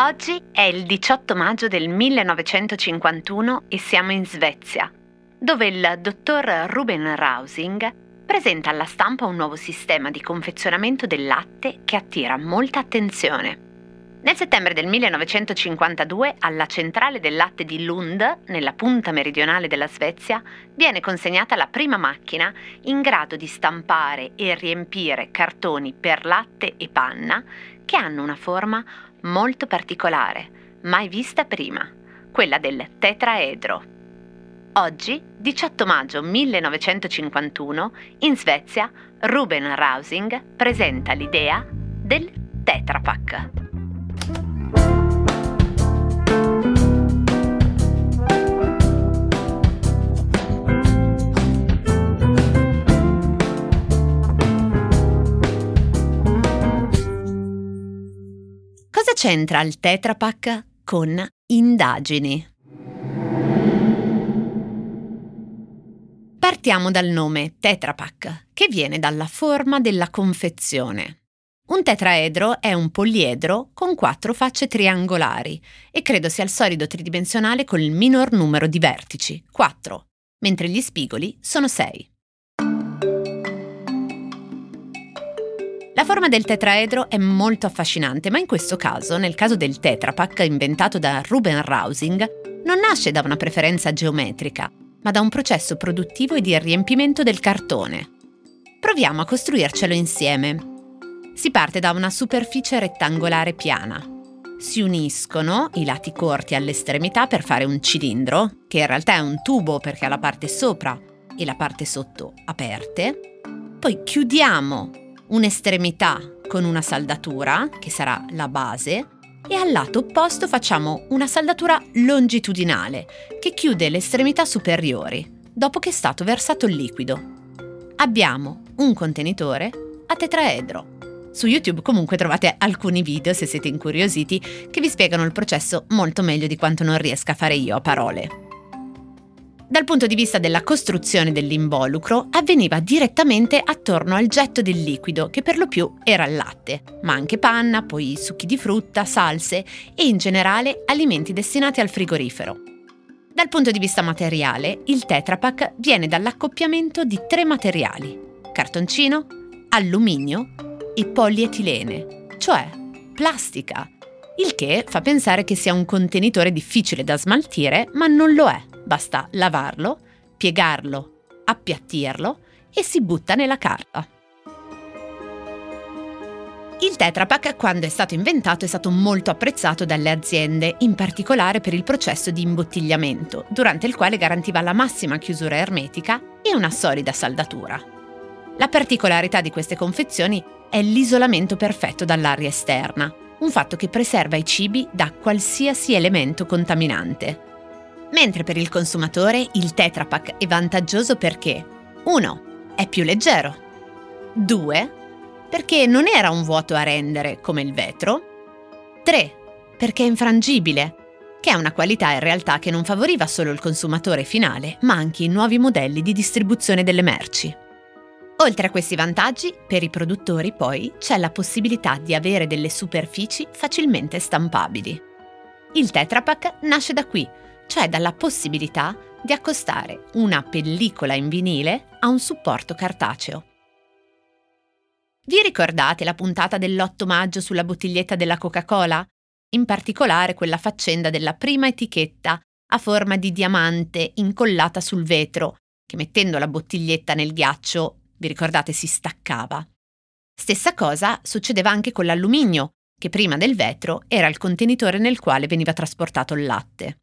Oggi è il 18 maggio del 1951 e siamo in Svezia, dove il dottor Ruben Rausing presenta alla stampa un nuovo sistema di confezionamento del latte che attira molta attenzione. Nel settembre del 1952, alla centrale del latte di Lund, nella punta meridionale della Svezia, viene consegnata la prima macchina in grado di stampare e riempire cartoni per latte e panna che hanno una forma molto particolare, mai vista prima, quella del tetraedro. Oggi, 18 maggio 1951, in Svezia, Ruben Rausing presenta l'idea del Tetra c'entra il Tetra Pak con indagini? Partiamo dal nome Tetra Pak, che viene dalla forma della confezione. Un tetraedro è un poliedro con quattro facce triangolari e credo sia il solido tridimensionale con il minor numero di vertici, 4, mentre gli spigoli sono 6. La forma del tetraedro è molto affascinante, ma in questo caso, nel caso del Tetra Pak inventato da Ruben Rausing, non nasce da una preferenza geometrica, ma da un processo produttivo e di riempimento del cartone. Proviamo a costruircelo insieme. Si parte da una superficie rettangolare piana. Si uniscono i lati corti all'estremità per fare un cilindro, che in realtà è un tubo perché ha la parte sopra e la parte sotto aperte. Poi chiudiamo un'estremità con una saldatura, che sarà la base, e al lato opposto facciamo una saldatura longitudinale, che chiude le estremità superiori, dopo che è stato versato il liquido. Abbiamo un contenitore a tetraedro. Su YouTube comunque trovate alcuni video, se siete incuriositi, che vi spiegano il processo molto meglio di quanto non riesca a fare io a parole. Dal punto di vista della costruzione dell'involucro, avveniva direttamente attorno al getto del liquido, che per lo più era il latte, ma anche panna, poi succhi di frutta, salse e in generale alimenti destinati al frigorifero. Dal punto di vista materiale, il Tetra Pak viene dall'accoppiamento di tre materiali: cartoncino, alluminio e polietilene, cioè plastica, il che fa pensare che sia un contenitore difficile da smaltire, ma non lo è. Basta lavarlo, piegarlo, appiattirlo e si butta nella carta. Il Tetra Pak, quando è stato inventato, è stato molto apprezzato dalle aziende, in particolare per il processo di imbottigliamento, durante il quale garantiva la massima chiusura ermetica e una solida saldatura. La particolarità di queste confezioni è l'isolamento perfetto dall'aria esterna, un fatto che preserva i cibi da qualsiasi elemento contaminante. Mentre per il consumatore il Tetra Pak è vantaggioso perché 1. È più leggero 2. Perché non era un vuoto a rendere come il vetro 3. Perché è infrangibile, che è una qualità in realtà che non favoriva solo il consumatore finale, ma anche i nuovi modelli di distribuzione delle merci. Oltre a questi vantaggi, per i produttori poi c'è la possibilità di avere delle superfici facilmente stampabili. Il Tetra Pak nasce da qui, cioè dalla possibilità di accostare una pellicola in vinile a un supporto cartaceo. Vi ricordate la puntata dell'8 maggio sulla bottiglietta della Coca-Cola? In particolare quella faccenda della prima etichetta a forma di diamante incollata sul vetro, che mettendo la bottiglietta nel ghiaccio, vi ricordate, si staccava. Stessa cosa succedeva anche con l'alluminio, che prima del vetro era il contenitore nel quale veniva trasportato il latte.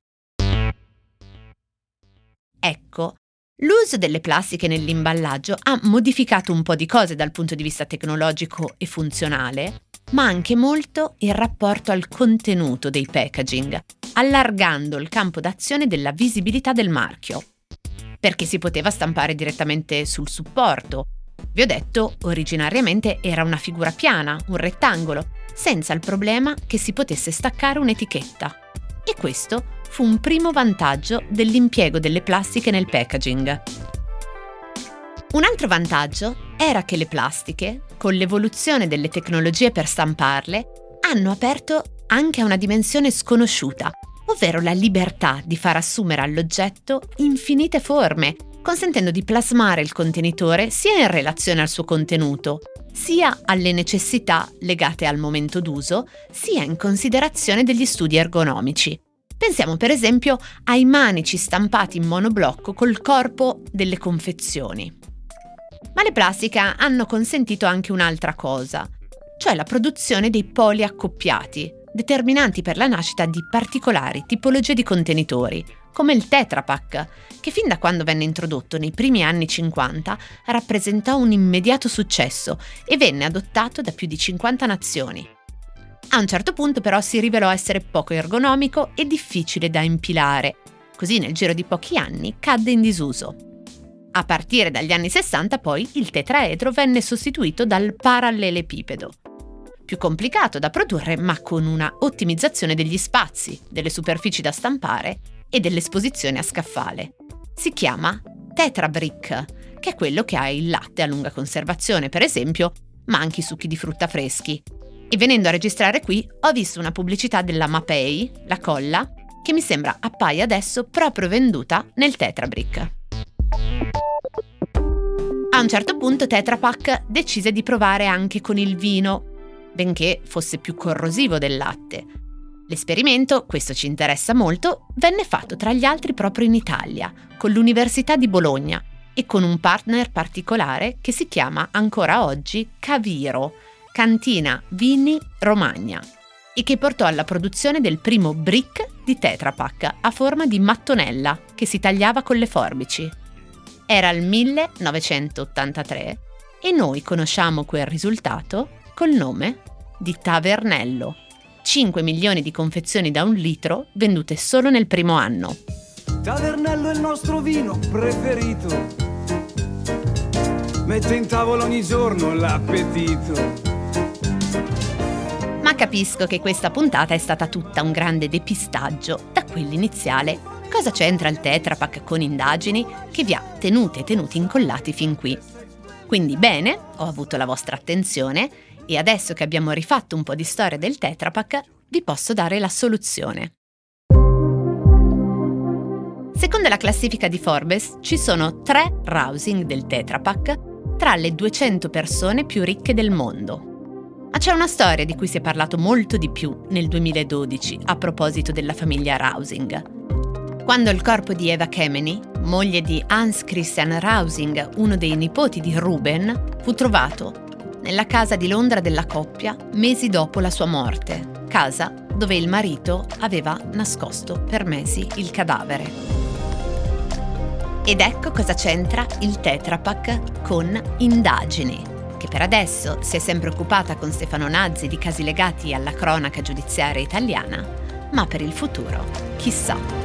Ecco, l'uso delle plastiche nell'imballaggio ha modificato un po' di cose dal punto di vista tecnologico e funzionale, ma anche molto il rapporto al contenuto dei packaging, allargando il campo d'azione della visibilità del marchio. Perché si poteva stampare direttamente sul supporto. Vi ho detto, originariamente era una figura piana, un rettangolo, senza il problema che si potesse staccare un'etichetta. E questo fu un primo vantaggio dell'impiego delle plastiche nel packaging. Un altro vantaggio era che le plastiche, con l'evoluzione delle tecnologie per stamparle, hanno aperto anche a una dimensione sconosciuta, ovvero la libertà di far assumere all'oggetto infinite forme, consentendo di plasmare il contenitore sia in relazione al suo contenuto, sia alle necessità legate al momento d'uso, sia in considerazione degli studi ergonomici. Pensiamo per esempio ai manici stampati in monoblocco col corpo delle confezioni. Ma le plastiche hanno consentito anche un'altra cosa, cioè la produzione dei poli accoppiati, determinanti per la nascita di particolari tipologie di contenitori, come il Tetra Pak, che fin da quando venne introdotto nei primi anni 50 rappresentò un immediato successo e venne adottato da più di 50 nazioni. A un certo punto però si rivelò essere poco ergonomico e difficile da impilare, così nel giro di pochi anni cadde in disuso. A partire dagli anni 60 poi il tetraedro venne sostituito dal parallelepipedo, più complicato da produrre ma con una ottimizzazione degli spazi, delle superfici da stampare e dell'esposizione a scaffale. Si chiama Tetra Brick, che è quello che ha il latte a lunga conservazione, per esempio, ma anche i succhi di frutta freschi. E venendo a registrare qui ho visto una pubblicità della Mapei, la colla, che mi sembra appaia adesso proprio venduta nel Tetra Brick. A un certo punto Tetra Pak decise di provare anche con il vino, benché fosse più corrosivo del latte. L'esperimento, questo ci interessa molto, venne fatto tra gli altri proprio in Italia, con l'Università di Bologna e con un partner particolare che si chiama ancora oggi Caviro, Cantina Vini Romagna, e che portò alla produzione del primo brick di Tetra Pak a forma di mattonella che si tagliava con le forbici. Era il 1983 e noi conosciamo quel risultato col nome di Tavernello. 5 milioni di confezioni da un litro vendute solo nel primo anno. Tavernello è il nostro vino preferito. Mette in tavola ogni giorno l'appetito. Ma capisco che questa puntata è stata tutta un grande depistaggio da quell'iniziale. Cosa c'entra il Tetra Pak con indagini che vi ha tenute e tenuti incollati fin qui? Quindi bene, ho avuto la vostra attenzione e adesso che abbiamo rifatto un po' di storia del Tetra Pak, vi posso dare la soluzione. Secondo la classifica di Forbes ci sono tre rousing del Tetra Pak tra le 200 persone più ricche del mondo. Ma c'è una storia di cui si è parlato molto di più nel 2012 a proposito della famiglia Rousing. Quando il corpo di Eva Kemeny, moglie di Hans Christian Rousing, uno dei nipoti di Ruben, fu trovato nella casa di Londra della coppia mesi dopo la sua morte, casa dove il marito aveva nascosto per mesi il cadavere. Ed ecco cosa c'entra il Tetra Pak con indagini, che per adesso si è sempre occupata con Stefano Nazzi di casi legati alla cronaca giudiziaria italiana, ma per il futuro chissà.